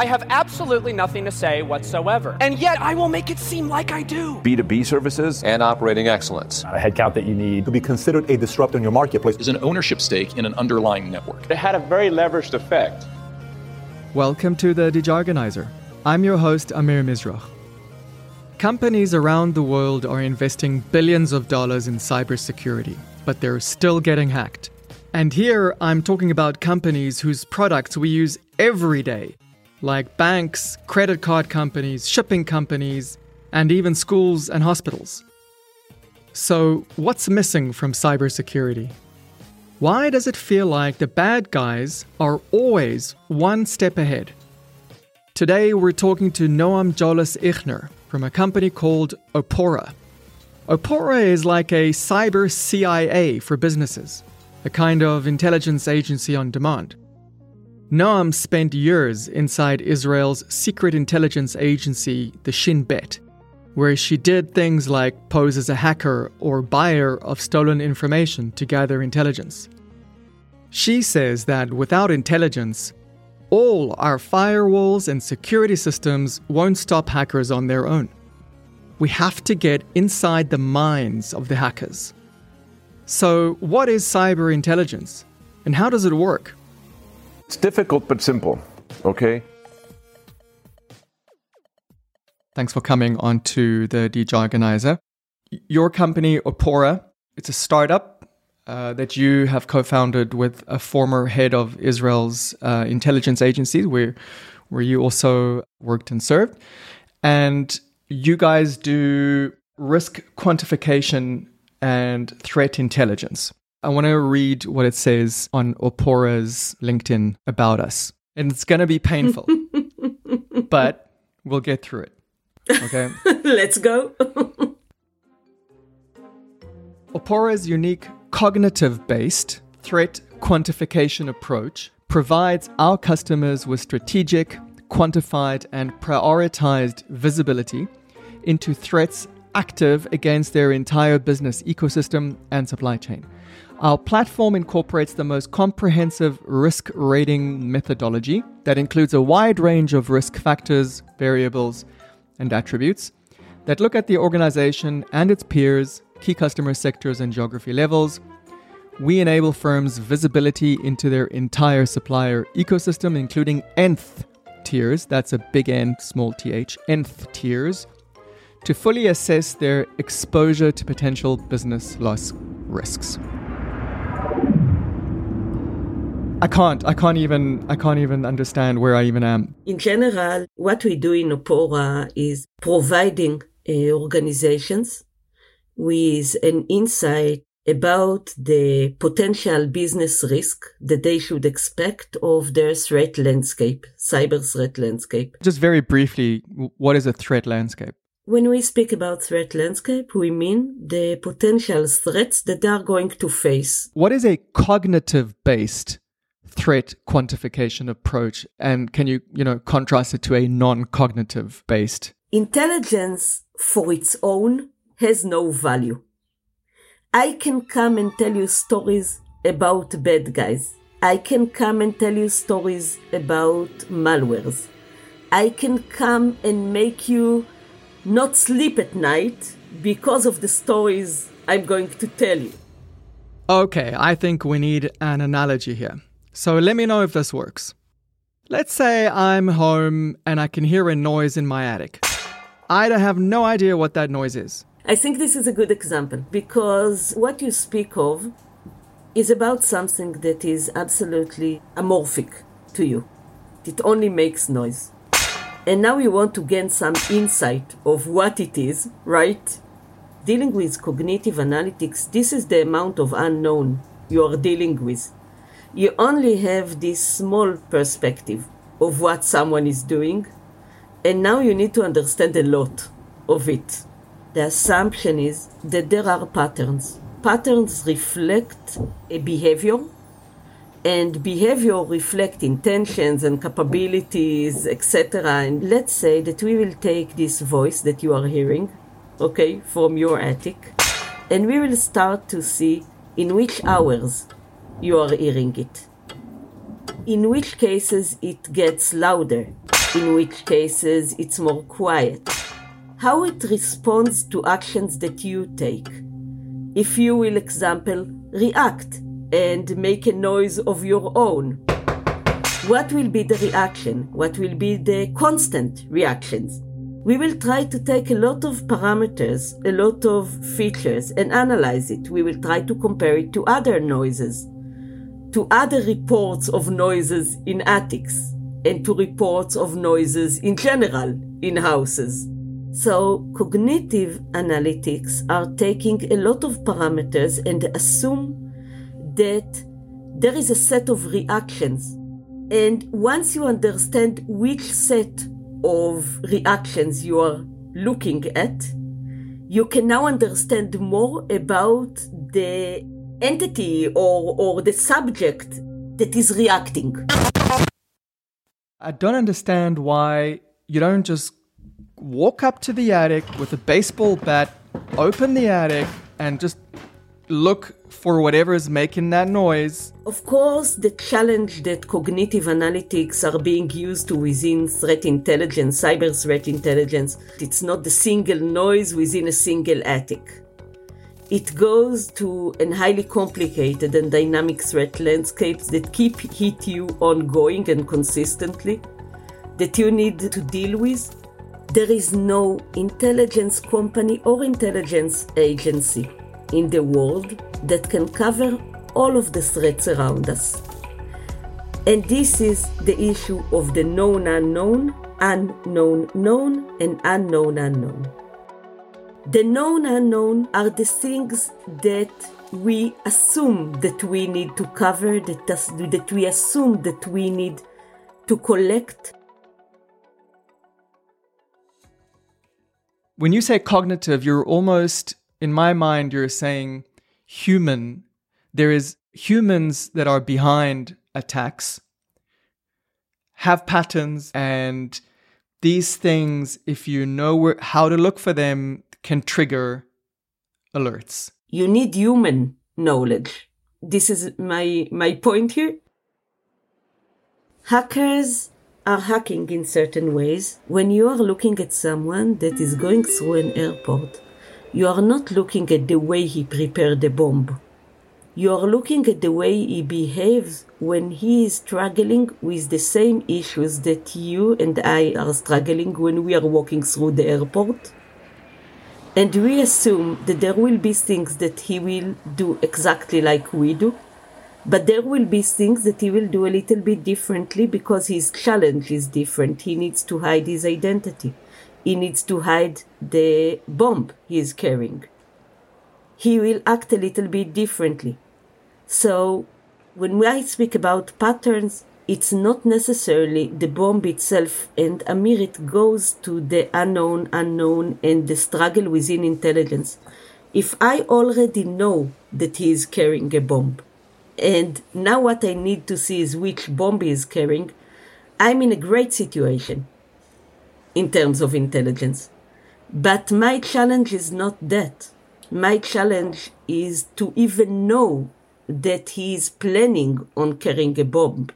I have absolutely nothing to say whatsoever. And yet I will make it seem like I do. B2B services and operating excellence. A headcount that you need to be considered a disruptor in your marketplace is an ownership stake in an underlying network. It had a very leveraged effect. Welcome to the Dejargonizer. I'm your host, Amir Mizroch. Companies around the world are investing billions of dollars in cybersecurity, but they're still getting hacked. And here I'm talking about companies whose products we use every day, like banks, credit card companies, shipping companies, and even schools and hospitals. So, what's missing from cybersecurity? Why does it feel like the bad guys are always one step ahead? Today, we're talking to Noam Jolles Ichner from a company called Opora. Opora is like a cyber CIA for businesses, a kind of intelligence agency on demand. Noam spent years inside Israel's secret intelligence agency, the Shin Bet, where she did things like pose as a hacker or buyer of stolen information to gather intelligence. She says that without intelligence, all our firewalls and security systems won't stop hackers on their own. We have to get inside the minds of the hackers. So, what is cyber intelligence and how does it work? It's difficult but simple, okay? Thanks for coming on to the Dejargonizer. Your company, Opora, it's a startup uh, that you have co-founded with a former head of Israel's uh, intelligence agency, where where you also worked and served, and you guys do risk quantification and threat intelligence. I want to read what it says on Opora's LinkedIn about us, and it's going to be painful, but we'll get through it. Okay, let's go. Opora's unique cognitive based threat quantification approach provides our customers with strategic, quantified, and prioritized visibility into threats active against their entire business ecosystem and supply chain. Our platform incorporates the most comprehensive risk rating methodology that includes a wide range of risk factors, variables, and attributes that look at the organization and its peers key customer sectors and geography levels. We enable firms visibility into their entire supplier ecosystem, including nth tiers, that's a big N, small th, nth tiers, to fully assess their exposure to potential business loss risks. I can't. I can't even. I can't even understand where I even am. In general, what we do in Opora is providing uh, organizations with an insight about the potential business risk that they should expect of their threat landscape, cyber threat landscape. Just very briefly, what is a threat landscape? When we speak about threat landscape, we mean the potential threats that they are going to face. What is a cognitive based threat quantification approach and can you, you know, contrast it to a non-cognitive based? Intelligence for its own has no value. I can come and tell you stories about bad guys. I can come and tell you stories about malwares. I can come and make you not sleep at night because of the stories I'm going to tell you. Okay, I think we need an analogy here. So let me know if this works. Let's say I'm home and I can hear a noise in my attic. I have no idea what that noise is. I think this is a good example because what you speak of is about something that is absolutely amorphic to you. It only makes noise. And now we want to gain some insight of what it is, right? Dealing with cognitive analytics, this is the amount of unknown you are dealing with. You only have this small perspective of what someone is doing, and now you need to understand a lot of it the assumption is that there are patterns. Patterns reflect a behavior, and behavior reflect intentions and capabilities, etc. And let's say that we will take this voice that you are hearing, okay, from your attic, and we will start to see in which hours you are hearing it. In which cases it gets louder, in which cases it's more quiet. How it responds to actions that you take. If you will, example, react and make a noise of your own. What will be the reaction? What will be the constant reactions? We will try to take a lot of parameters, a lot of features, and analyze it. We will try to compare it to other noises, to other reports of noises in attics, and to reports of noises in general in houses. So, cognitive analytics are taking a lot of parameters and assume that there is a set of reactions. And once you understand which set of reactions you are looking at, you can now understand more about the entity or, or the subject that is reacting. I don't understand why you don't just walk up to the attic with a baseball bat, open the attic, and just look for whatever is making that noise. Of course, the challenge that cognitive analytics are being used to within threat intelligence, cyber threat intelligence, it's not the single noise within a single attic. It goes to a highly complicated and dynamic threat landscapes that keep hit you ongoing and consistently, that you need to deal with. There is no intelligence company or intelligence agency in the world that can cover all of the threats around us. And this is the issue of the known unknown, unknown known, and unknown unknown. The known unknown are the things that we assume that we need to cover, that, that we assume that we need to collect. When you say cognitive, you're almost, in my mind, you're saying human. There is humans that are behind attacks, have patterns, and these things, if you know where, how to look for them, can trigger alerts. You need human knowledge. This is my, my point here. Hackers are hacking in certain ways. When you are looking at someone that is going through an airport, you are not looking at the way he prepared the bomb. You are looking at the way he behaves when he is struggling with the same issues that you and I are struggling when we are walking through the airport. And we assume that there will be things that he will do exactly like we do, but there will be things that he will do a little bit differently because his challenge is different. He needs to hide his identity. He needs to hide the bomb he is carrying. He will act a little bit differently. So, when I speak about patterns, it's not necessarily the bomb itself, and Amir, it goes to the unknown, unknown, and the struggle within intelligence. If I already know that he is carrying a bomb, and now what I need to see is which bomb he is carrying, I'm in a great situation in terms of intelligence. But my challenge is not that. My challenge is to even know that he is planning on carrying a bomb.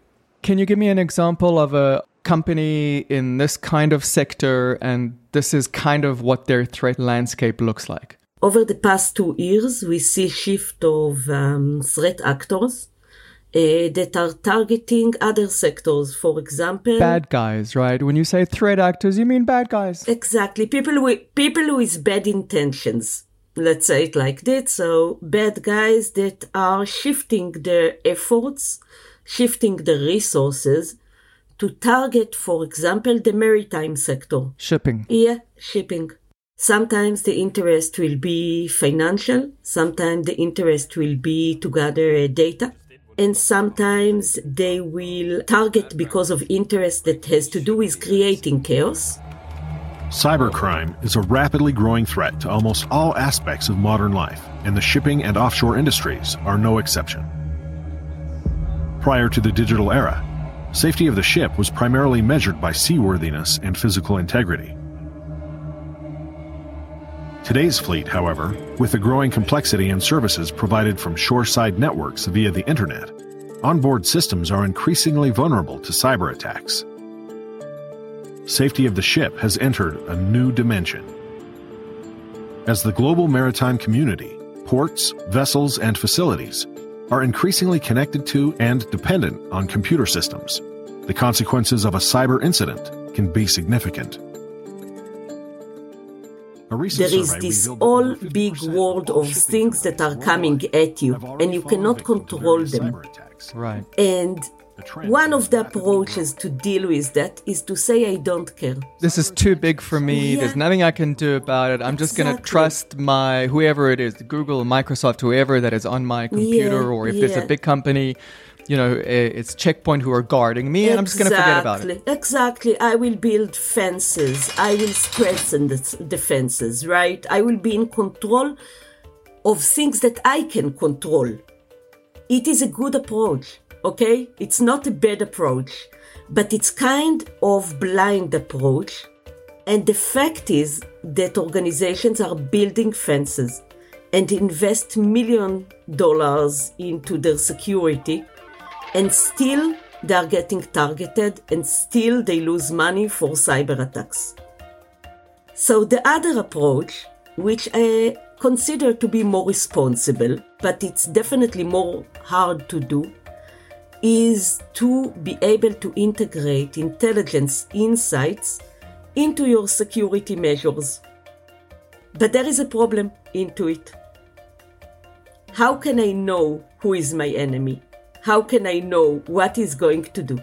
Can you give me an example of a company in this kind of sector and this is kind of what their threat landscape looks like? Over the past two years, we see shift of um, threat actors uh, that are targeting other sectors. For example, bad guys, right? When you say threat actors, you mean bad guys. Exactly, people with people with bad intentions. Let's say it like that. So bad guys that are shifting their efforts, shifting the resources to target, for example, the maritime sector. Shipping. Yeah, shipping. Sometimes the interest will be financial, sometimes the interest will be to gather data, and sometimes they will target because of interest that has to do with creating chaos. Cybercrime is a rapidly growing threat to almost all aspects of modern life, and the shipping and offshore industries are no exception. Prior to the digital era, safety of the ship was primarily measured by seaworthiness and physical integrity. Today's fleet, however, with the growing complexity and services provided from shoreside networks via the internet, onboard systems are increasingly vulnerable to cyber attacks. safety of the ship has entered a new dimension. As the global maritime community, ports, vessels, and facilities are increasingly connected to and dependent on computer systems, the consequences of a cyber incident can be significant. There is this whole big world of things that are coming at you, and you cannot control them. Right. And one of the approaches to deal with that is to say, I don't care. This is too big for me. Yeah. There's nothing I can do about it. I'm just going to trust my, whoever it is, Google, Microsoft, whoever that is on my computer, Yeah, or if there's a big company, you know, eh, it's Checkpoint who are guarding me, and I'm just going to forget about it. Exactly. I will build fences. I will strengthen the, fences, right? I will be in control of things that I can control. It is a good approach, okay? It's not a bad approach, but it's kind of blind approach. And the fact is that organizations are building fences and invest million dollars into their security and still they are getting targeted and still they lose money for cyber attacks. So the other approach, which I consider to be more responsible, but it's definitely more hard to do, is to be able to integrate intelligence insights into your security measures. But there is a problem into it. How can I know who is my enemy? How can I know what he's going to do?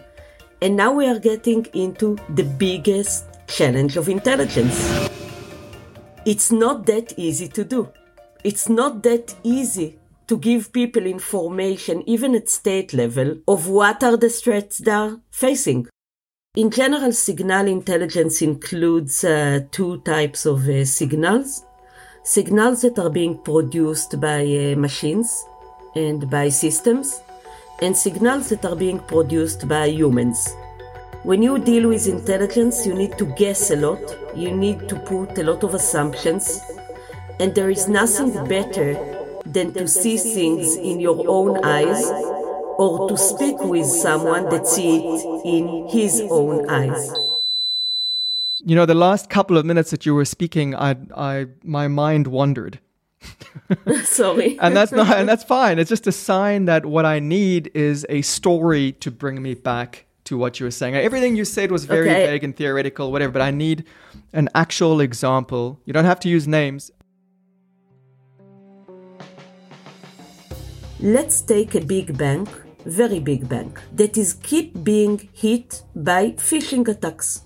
And now we are getting into the biggest challenge of intelligence. It's not that easy to do. It's not that easy to give people information, even at state level, of what are the threats they are facing. In general, signal intelligence includes uh, two types of uh, signals signals that are being produced by uh, machines and by systems, and signals that are being produced by humans. When you deal with intelligence, you need to guess a lot, you need to put a lot of assumptions, and there is nothing better than to see things in your own eyes or to speak with someone that sees it in his own eyes. You know, the last couple of minutes that you were speaking, I, I, my mind wandered. Sorry. and that's not and that's fine it's just a sign that what i need is a story to bring me back to what you were saying everything you said was very Okay. vague and theoretical whatever but i need an actual example you don't have to use names Let's take a big bank, very big bank, that is keep being hit by phishing attacks.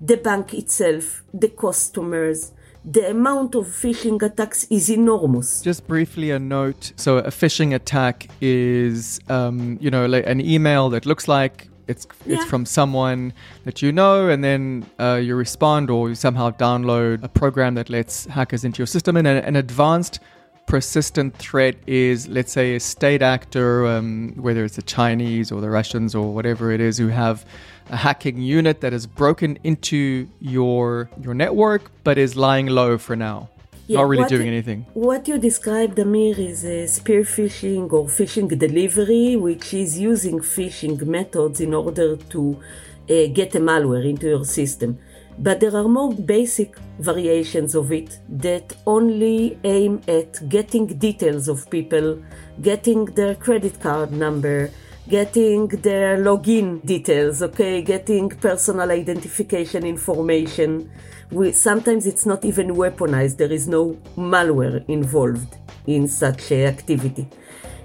The bank itself, the customers, the amount of phishing attacks is enormous. just briefly a note so a phishing attack is um, you know like an email that looks like it's it's from someone that you know and then uh, you respond or you somehow download a program that lets hackers into your system and an, an advanced persistent threat is let's say a state actor um, whether it's the chinese or the russians or whatever it is who have a hacking unit that has broken into your your network but is lying low for now Yeah, not really doing you- anything What you described, Amir, is a spear phishing or phishing delivery, which is using phishing methods in order to uh, get a malware into your system. But there are more basic variations of it that only aim at getting details of people, getting their credit card number, getting their login details, okay, getting personal identification information. We, sometimes it's not even weaponized, there is no malware involved in such activity.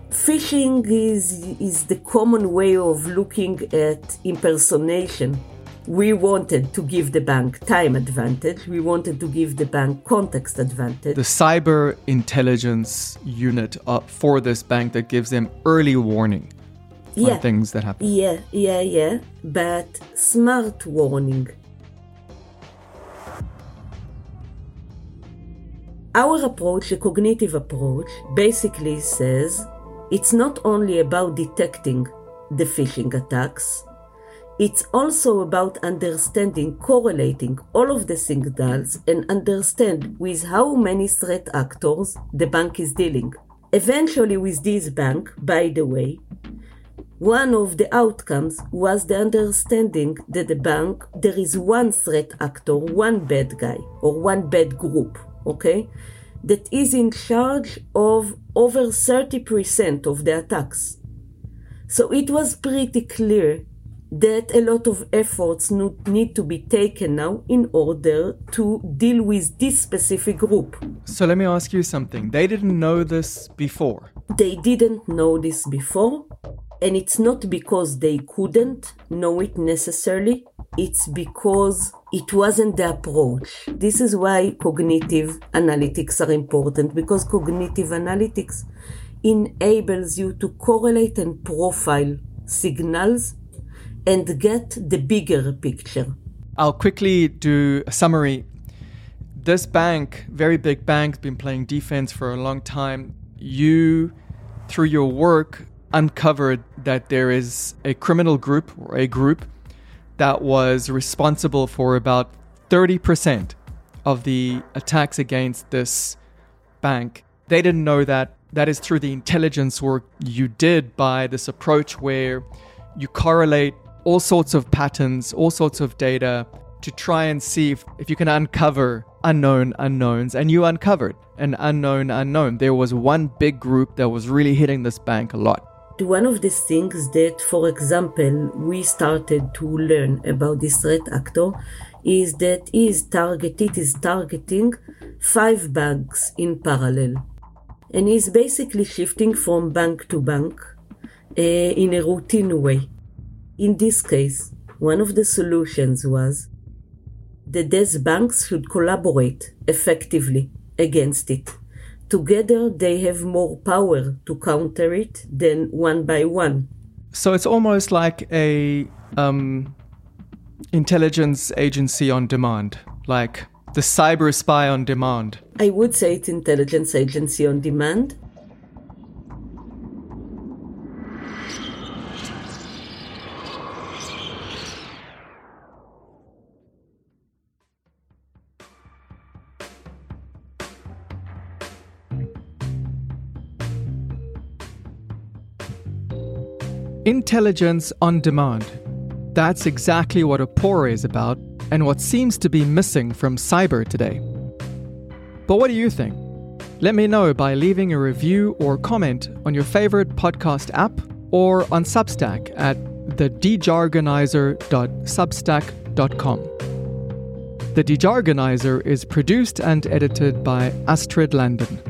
Phishing is, is the common way of looking at impersonation. We wanted to give the bank time advantage, we wanted to give the bank context advantage. the cyber intelligence unit uh, for this bank that gives them early warning yeah. on things that happen. Yeah, yeah, yeah, but smart warning. Our approach, the cognitive approach, basically says it's not only about detecting the phishing attacks, it's also about understanding, correlating all of the signals and understand with how many threat actors the bank is dealing. Eventually, with this bank, by the way, One of the outcomes was the understanding that the bank, there is one threat actor, one bad guy, or one bad group, okay, that is in charge of over 30% of the attacks. So it was pretty clear that a lot of efforts need to be taken now in order to deal with this specific group. So let me ask you something. They didn't know this before. They didn't know this before, and it's not because they couldn't know it necessarily, it's because it wasn't the approach. This is why cognitive analytics are important because cognitive analytics enables you to correlate and profile signals and get the bigger picture. I'll quickly do a summary. This bank, very big bank, been playing defense for a long time. You, through your work, uncovered that there is a criminal group or a group that was responsible for about 30% of the attacks against this bank. They didn't know that. That is through the intelligence work you did by this approach where you correlate all sorts of patterns, all sorts of data to try and see if, if you can uncover unknown unknowns. And you uncovered an unknown unknown. There was one big group that was really hitting this bank a lot. One of the things that, for example, we started to learn about this threat actor is that is targeted is targeting five banks in parallel and is basically shifting from bank to bank uh, in a routine way in this case, one of the solutions was that these banks should collaborate effectively against it. Together, they have more power to counter it than one by one. So it's almost like a um, intelligence agency on demand, like the cyber spy on demand. I would say it's intelligence agency on demand, Intelligence on demand. That's exactly what a Opora is about and what seems to be missing from cyber today. But what do you think? Let me know by leaving a review or comment on your favorite podcast app or on Substack at thedejargonizer.substack.com. The Dejargonizer is produced and edited by Astrid Landen.